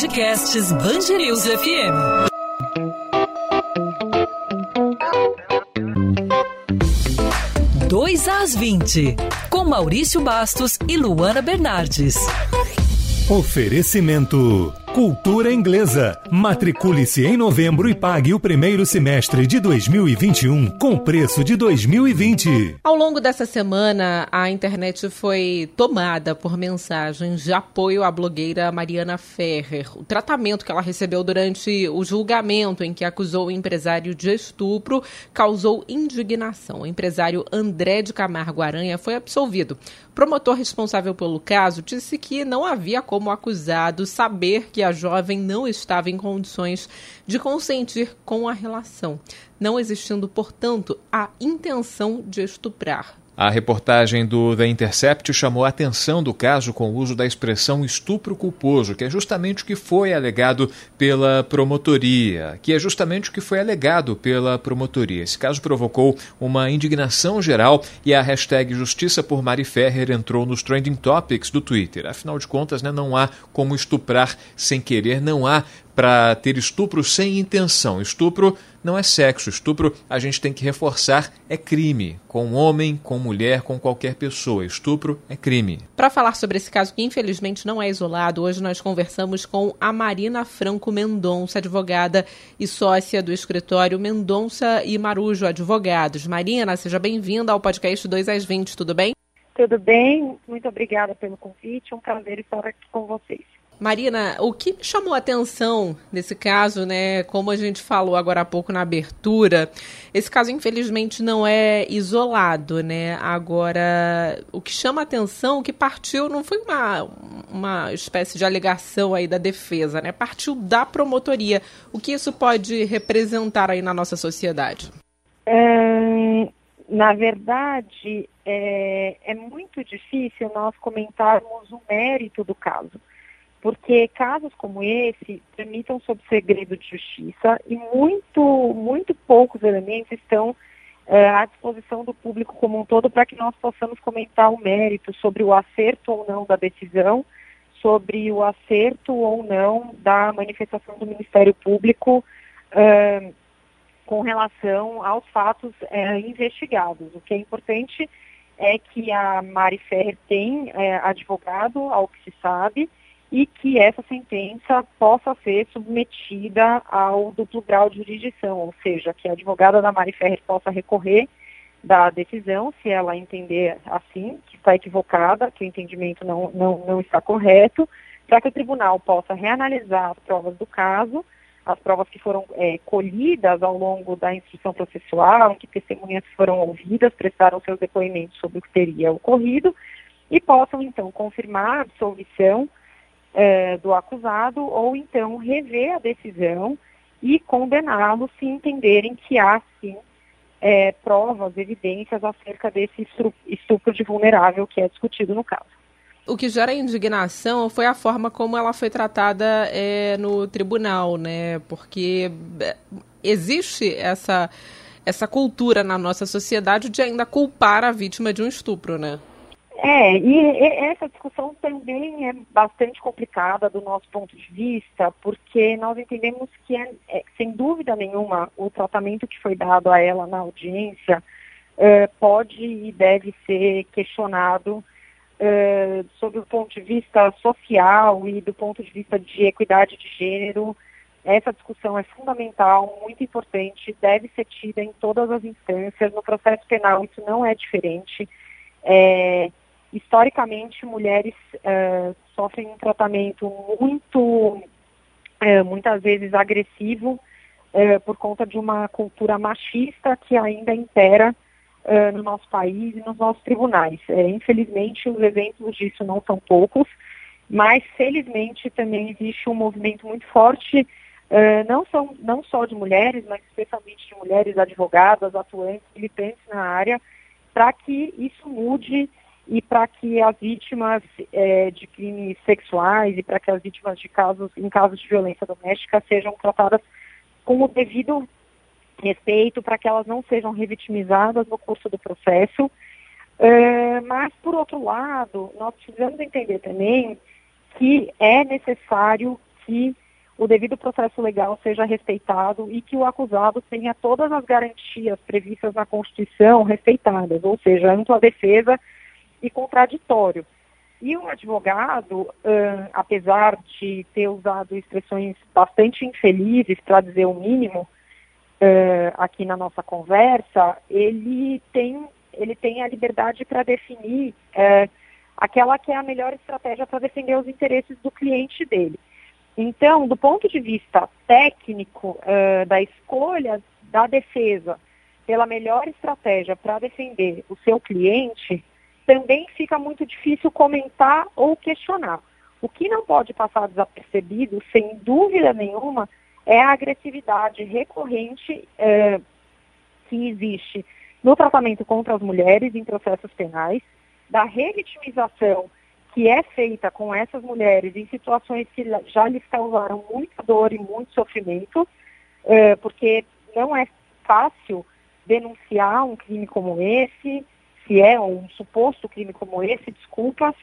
Podcasts Bangerils FM. Dois às 20, com Maurício Bastos e Luana Bernardes. Oferecimento Cultura Inglesa. Matricule-se em novembro e pague o primeiro semestre de 2021 com preço de 2020. Ao longo dessa semana, a internet foi tomada por mensagens de apoio à blogueira Mariana Ferrer. O tratamento que ela recebeu durante o julgamento em que acusou o empresário de estupro causou indignação. O empresário André de Camargo Aranha foi absolvido. Promotor responsável pelo caso disse que não havia como acusado saber que a jovem não estava em condições de consentir com a relação, não existindo, portanto, a intenção de estuprar. A reportagem do The Intercept chamou a atenção do caso com o uso da expressão estupro culposo, que é justamente o que foi alegado pela promotoria, que é justamente o que foi alegado pela promotoria. Esse caso provocou uma indignação geral e a hashtag Justiça por Mari Ferrer entrou nos trending topics do Twitter. Afinal de contas, né, não há como estuprar sem querer, não há para ter estupro sem intenção. Estupro não é sexo. Estupro, a gente tem que reforçar, é crime. Com homem, com mulher, com qualquer pessoa. Estupro é crime. Para falar sobre esse caso, que infelizmente não é isolado, hoje nós conversamos com a Marina Franco Mendonça, advogada e sócia do escritório Mendonça e Marujo Advogados. Marina, seja bem-vinda ao podcast 2 às 20, tudo bem? Tudo bem, muito obrigada pelo convite, um prazer estar aqui com vocês. Marina, o que me chamou a atenção nesse caso, né, como a gente falou agora há pouco na abertura, esse caso infelizmente não é isolado, né? Agora, o que chama a atenção, o que partiu não foi uma, uma espécie de alegação aí da defesa, né? Partiu da promotoria. O que isso pode representar aí na nossa sociedade? É, na verdade, é, é muito difícil nós comentarmos o mérito do caso porque casos como esse tramitam sob segredo de justiça e muito, muito poucos elementos estão é, à disposição do público como um todo para que nós possamos comentar o mérito sobre o acerto ou não da decisão, sobre o acerto ou não da manifestação do Ministério Público é, com relação aos fatos é, investigados. O que é importante é que a Mari Ferrer tem advogado, ao que se sabe, e que essa sentença possa ser submetida ao duplo grau de jurisdição, ou seja, que a advogada da Mari Ferreira possa recorrer da decisão, se ela entender assim, que está equivocada, que o entendimento não, não, não está correto, para que o tribunal possa reanalisar as provas do caso, as provas que foram é, colhidas ao longo da instrução processual, que testemunhas foram ouvidas, prestaram seus depoimentos sobre o que teria ocorrido, e possam, então, confirmar a absolvição é, do acusado ou então rever a decisão e condená-lo se entenderem que há sim é, provas, evidências acerca desse estupro de vulnerável que é discutido no caso. O que gera indignação foi a forma como ela foi tratada é, no tribunal, né? Porque é, existe essa, essa cultura na nossa sociedade de ainda culpar a vítima de um estupro, né? É, e essa discussão também é bastante complicada do nosso ponto de vista, porque nós entendemos que, é, é, sem dúvida nenhuma, o tratamento que foi dado a ela na audiência é, pode e deve ser questionado é, sob o ponto de vista social e do ponto de vista de equidade de gênero. Essa discussão é fundamental, muito importante, deve ser tida em todas as instâncias. No processo penal, isso não é diferente. É, historicamente, mulheres uh, sofrem um tratamento muito, uh, muitas vezes agressivo, uh, por conta de uma cultura machista que ainda impera no nosso país e nos nossos tribunais. infelizmente, os exemplos disso não são poucos, mas felizmente também existe um movimento muito forte, não, são, não só de mulheres, mas especialmente de mulheres advogadas, atuantes, militantes na área, para que isso mude e para que as vítimas é, de crimes sexuais e para que as vítimas de casos, em casos de violência doméstica sejam tratadas com o devido respeito, para que elas não sejam revitimizadas no curso do processo. É, mas, por outro lado, nós precisamos entender também que é necessário que o devido processo legal seja respeitado e que o acusado tenha todas as garantias previstas na Constituição respeitadas, ou seja, ampla defesa e contraditório. E o advogado, uh, apesar de ter usado expressões bastante infelizes, para dizer o mínimo, uh, aqui na nossa conversa, ele tem, ele tem a liberdade para definir uh, aquela que é a melhor estratégia para defender os interesses do cliente dele. Então, do ponto de vista técnico da escolha da defesa pela melhor estratégia para defender o seu cliente, também fica muito difícil comentar ou questionar. O que não pode passar desapercebido, sem dúvida nenhuma, é a agressividade recorrente uh, que existe no tratamento contra as mulheres em processos penais, da revitimização que é feita com essas mulheres em situações que já lhes causaram muita dor e muito sofrimento, é, porque não é fácil denunciar um crime como esse, se é um suposto crime como esse, desculpas,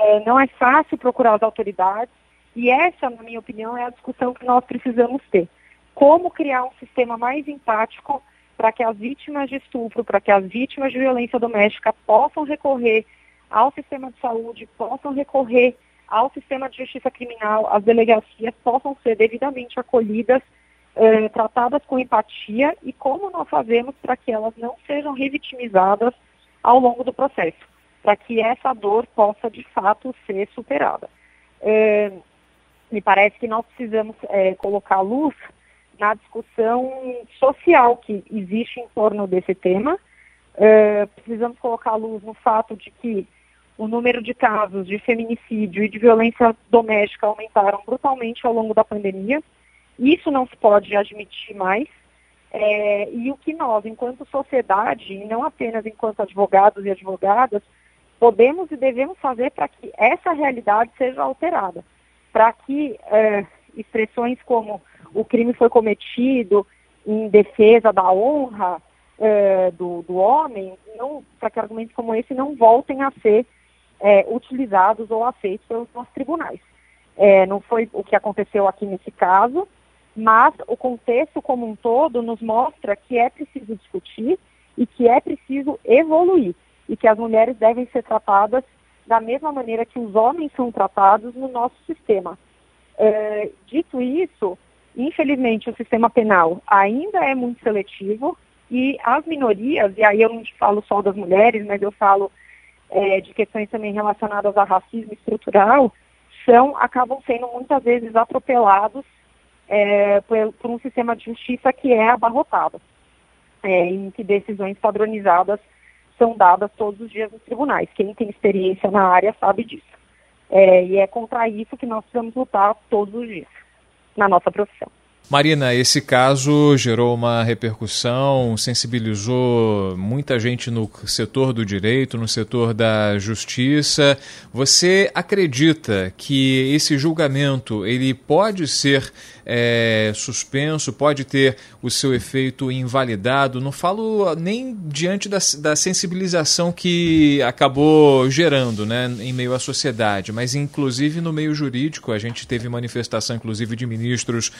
é, não é fácil procurar as autoridades, e essa, na minha opinião, é a discussão que nós precisamos ter. Como criar um sistema mais empático para que as vítimas de estupro, para que as vítimas de violência doméstica possam recorrer ao sistema de saúde, possam recorrer ao sistema de justiça criminal, as delegacias possam ser devidamente acolhidas, eh, tratadas com empatia e como nós fazemos para que elas não sejam revitimizadas ao longo do processo, para que essa dor possa de fato ser superada. Eh, me parece que nós precisamos eh, colocar luz na discussão social que existe em torno desse tema. precisamos colocar luz no fato de que o número de casos de feminicídio e de violência doméstica aumentaram brutalmente ao longo da pandemia. Isso não se pode admitir mais. É, e o que nós, enquanto sociedade, e não apenas enquanto advogados e advogadas, podemos e devemos fazer para que essa realidade seja alterada, para que é, expressões como o crime foi cometido em defesa da honra é, do, do homem, para que argumentos como esse não voltem a ser é, utilizados ou aceitos pelos nossos tribunais. É, não foi o que aconteceu aqui nesse caso, mas o contexto como um todo nos mostra que é preciso discutir e que é preciso evoluir e que as mulheres devem ser tratadas da mesma maneira que os homens são tratados no nosso sistema. É, dito isso, infelizmente o sistema penal ainda é muito seletivo e as minorias, e aí eu não falo só das mulheres, mas eu falo é, de questões também relacionadas a racismo estrutural, são, acabam sendo muitas vezes atropelados é, por, por, um sistema de justiça que é abarrotado, é, em que decisões padronizadas são dadas todos os dias nos tribunais. Quem tem experiência na área sabe disso. É, e é contra isso que nós precisamos lutar todos os dias, na nossa profissão. Marina, esse caso gerou uma repercussão, sensibilizou muita gente no setor do direito, no setor da justiça. Você acredita que esse julgamento ele pode ser é, suspenso, pode ter o seu efeito invalidado. Não falo nem diante da, da sensibilização que acabou gerando né, em meio à sociedade, mas inclusive no meio jurídico. A gente teve manifestação, inclusive, de ministros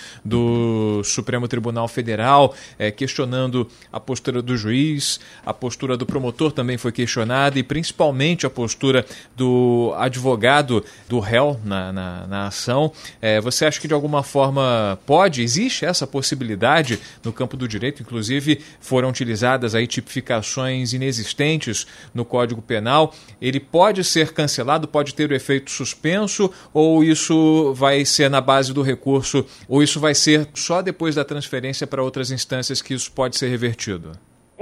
Supremo Tribunal Federal é, questionando a postura do juiz, a postura do promotor também foi questionada e principalmente a postura do advogado do réu na, na, na ação. É, você acha que de alguma forma pode, existe essa possibilidade no campo do direito, inclusive foram utilizadas aí tipificações inexistentes no Código Penal. Ele pode ser cancelado, pode ter o efeito suspenso, ou isso vai ser na base do recurso, ou isso vai ser só depois da transferência para outras instâncias que isso pode ser revertido?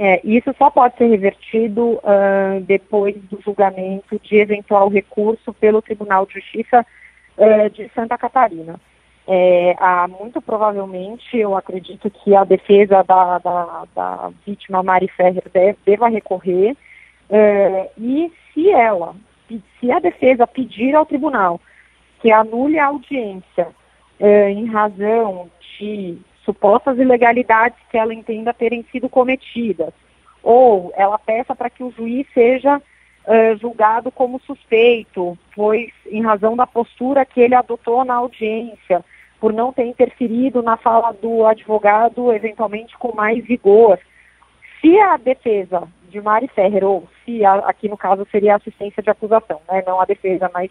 É, isso só pode ser revertido uh, depois do julgamento de eventual recurso pelo Tribunal de Justiça uh, de Santa Catarina. É, muito provavelmente, eu acredito que a defesa da, da, da vítima Mari Ferrer deve, deva recorrer, é, e se ela, se a defesa pedir ao tribunal que anule a audiência em razão de supostas ilegalidades que ela entenda terem sido cometidas, ou ela peça para que o juiz seja uh, julgado como suspeito, pois em razão da postura que ele adotou na audiência, por não ter interferido na fala do advogado, eventualmente com mais vigor. Se a defesa de Mari Ferrer, ou se a, aqui no caso seria assistência de acusação, né, não a defesa, mas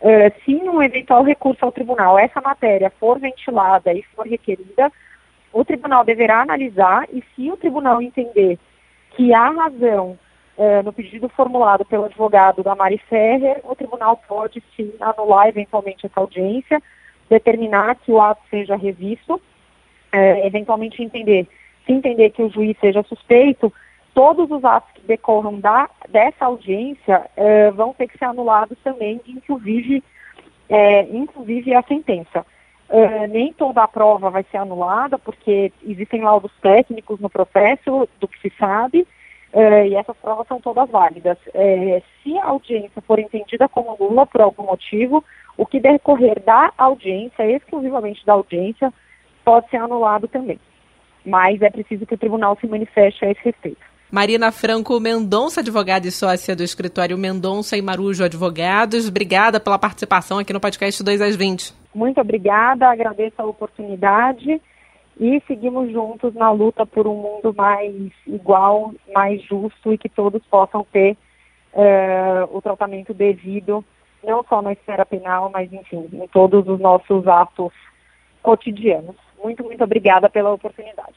uh, se um eventual recurso ao tribunal essa matéria for ventilada e for requerida, o tribunal deverá analisar e se o tribunal entender que há razão uh, no pedido formulado pelo advogado da Mari Ferrer, o tribunal pode sim anular eventualmente essa audiência, determinar que o ato seja revisto, uh, eventualmente entender, se entender que o juiz seja suspeito, todos os atos que decorram da, dessa audiência eh, vão ter que ser anulados também, inclusive, eh, inclusive a sentença. Uh, nem toda a prova vai ser anulada, porque existem laudos técnicos no processo, do que se sabe, e essas provas são todas válidas. Se a audiência for entendida como nula por algum motivo, o que decorrer da audiência, exclusivamente da audiência, pode ser anulado também. Mas é preciso que o tribunal se manifeste a esse respeito. Marina Franco Mendonça, advogada e sócia do escritório Mendonça e Marujo Advogados. Obrigada pela participação aqui no podcast 2 às 20. Muito obrigada, agradeço a oportunidade e seguimos juntos na luta por um mundo mais igual, mais justo e que todos possam ter uh, o tratamento devido, não só na esfera penal, mas enfim, em todos os nossos atos cotidianos. Muito, muito obrigada pela oportunidade.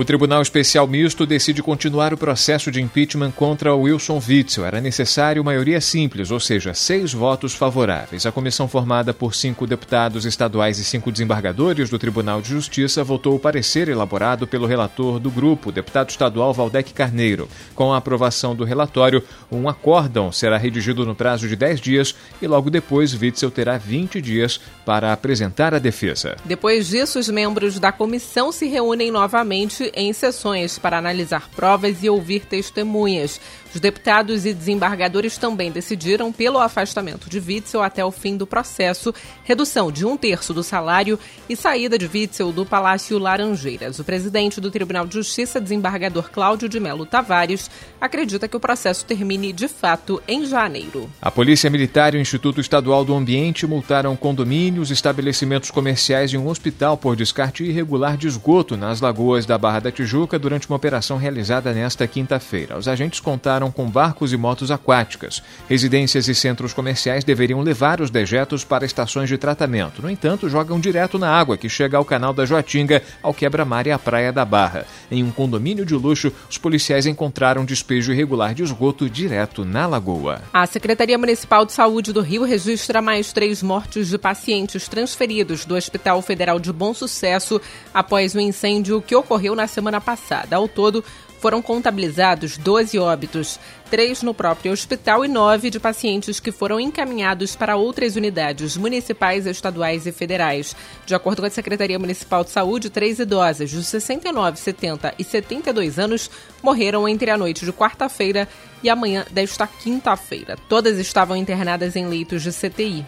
O Tribunal Especial Misto decide continuar o processo de impeachment contra Wilson Witzel. Era necessário maioria simples, ou seja, seis votos favoráveis. A comissão formada por cinco deputados estaduais e cinco desembargadores do Tribunal de Justiça votou o parecer elaborado pelo relator do grupo, deputado estadual Valdec Carneiro. Com a aprovação do relatório, um acórdão será redigido no prazo de 10 dias e logo depois Witzel terá 20 dias para apresentar a defesa. Depois disso, os membros da comissão se reúnem novamente em sessões para analisar provas e ouvir testemunhas. Os deputados e desembargadores também decidiram pelo afastamento de Witzel até o fim do processo, redução de um terço do salário e saída de Witzel do Palácio Laranjeiras. O presidente do Tribunal de Justiça, desembargador Cláudio de Melo Tavares, acredita que o processo termine de fato em janeiro. A Polícia Militar e o Instituto Estadual do Ambiente multaram condomínios, estabelecimentos comerciais e um hospital por descarte irregular de esgoto nas lagoas da Barra da Tijuca durante uma operação realizada nesta quinta-feira. Os agentes contaram com barcos e motos aquáticas. Residências e centros comerciais deveriam levar os dejetos para estações de tratamento. No entanto, jogam direto na água que chega ao canal da Joatinga, ao quebra-mar e à praia da Barra. Em um condomínio de luxo, os policiais encontraram despejo irregular de esgoto direto na lagoa. A Secretaria Municipal de Saúde do Rio registra mais três mortes de pacientes transferidos do Hospital Federal de Bom Sucesso após o incêndio que ocorreu na semana passada. Ao todo, foram contabilizados 12 óbitos, três no próprio hospital e nove de pacientes que foram encaminhados para outras unidades municipais, estaduais e federais. De acordo com a Secretaria Municipal de Saúde, três idosas de 69, 70 e 72 anos morreram entre a noite de quarta-feira e amanhã desta quinta-feira. Todas estavam internadas em leitos de CTI.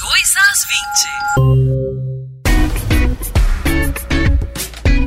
2 às 20.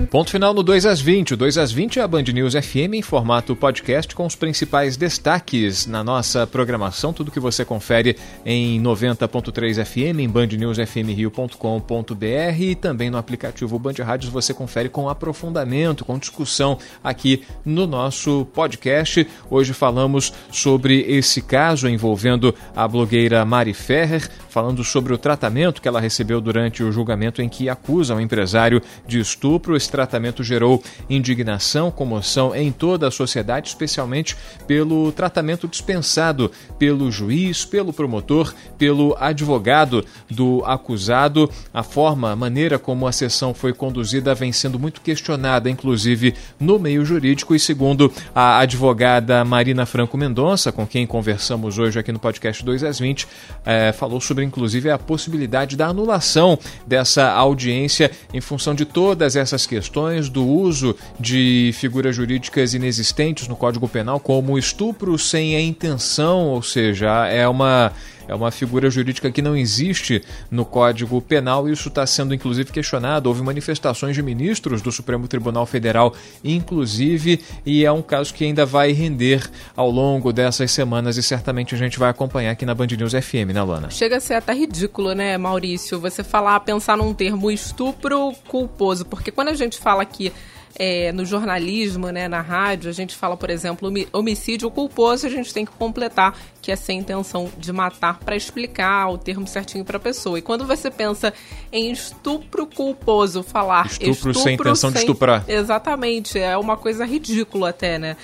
Ponto final no 2 às 20. O 2 às 20 é a Band News FM em formato podcast com os principais destaques na nossa programação. Tudo que você confere em 90.3 FM, em bandnewsfmrio.com.br e também no aplicativo Band Rádios você confere com aprofundamento, com discussão aqui no nosso podcast. Hoje falamos sobre esse caso envolvendo a blogueira Mari Ferrer, falando sobre o tratamento que ela recebeu durante o julgamento em que acusa o empresário de estupro tratamento gerou indignação, comoção em toda a sociedade, especialmente pelo tratamento dispensado pelo juiz, pelo promotor, pelo advogado do acusado. A forma, a maneira como a sessão foi conduzida vem sendo muito questionada, inclusive no meio jurídico. E segundo a advogada Marina Franco Mendonça, com quem conversamos hoje aqui no podcast 2 às 20, é, falou sobre inclusive a possibilidade da anulação dessa audiência em função de todas essas questões questões do uso de figuras jurídicas inexistentes no Código Penal, como estupro sem a intenção, ou seja, é uma é uma figura jurídica que não existe no Código Penal e isso está sendo inclusive questionado. Houve manifestações de ministros do Supremo Tribunal Federal, inclusive, e é um caso que ainda vai render ao longo dessas semanas e certamente a gente vai acompanhar aqui na Band News FM, né, Lana? Chega a ser até ridículo, né, Maurício? Você falar, pensar num termo estupro culposo, porque quando a gente fala aqui é, no jornalismo, né, na rádio, a gente fala, por exemplo, homicídio culposo, a gente tem que completar que é sem intenção de matar para explicar o termo certinho para a pessoa. E quando você pensa em estupro culposo, falar estupro, estupro sem intenção sem... de estuprar. Exatamente, é uma coisa ridícula até, né?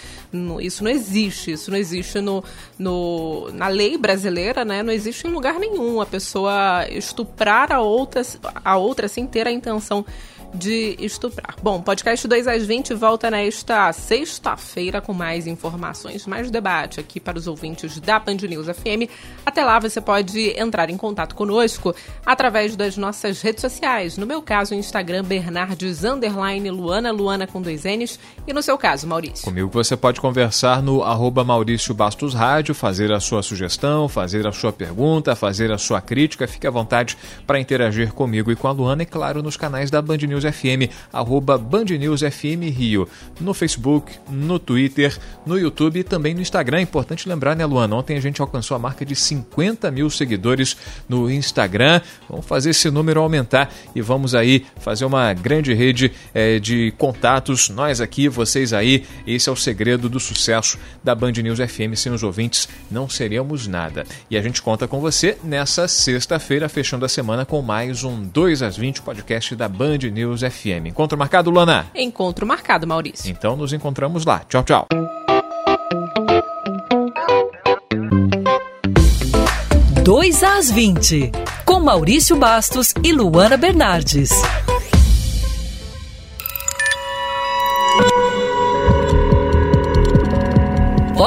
Isso não existe, isso não existe no, no, na lei brasileira, né? Não existe em lugar nenhum a pessoa estuprar a outra, a outra sem ter a intenção de estuprar. Bom, podcast 2 às 20 volta nesta sexta-feira com mais informações, mais debate aqui para os ouvintes da Band News FM. Até lá você pode entrar em contato conosco através das nossas redes sociais. No meu caso, Instagram Bernardes Luana, Luana com dois N's. E no seu caso, Maurício? Comigo você pode conversar no arroba Maurício Bastos Rádio, fazer a sua sugestão, fazer a sua pergunta, fazer a sua crítica. Fique à vontade para interagir comigo e com a Luana e, claro, nos canais da Band News FM, arroba Band News FM Rio, no Facebook, no Twitter, no YouTube e também no Instagram. É importante lembrar, né, Luana? Ontem a gente alcançou a marca de 50 mil seguidores no Instagram. Vamos fazer esse número aumentar e vamos aí fazer uma grande rede é, de contatos. Nós aqui, vocês aí. Esse é o segredo do sucesso da Band News FM. Sem os ouvintes, não seríamos nada. E a gente conta com você nessa sexta-feira, fechando a semana com mais um 2 às 20 podcast da Band News FM. Encontro marcado, Lana? Encontro marcado, Maurício. Então nos encontramos lá. Tchau, tchau. Dois às 20, com Maurício Bastos e Luana Bernardes.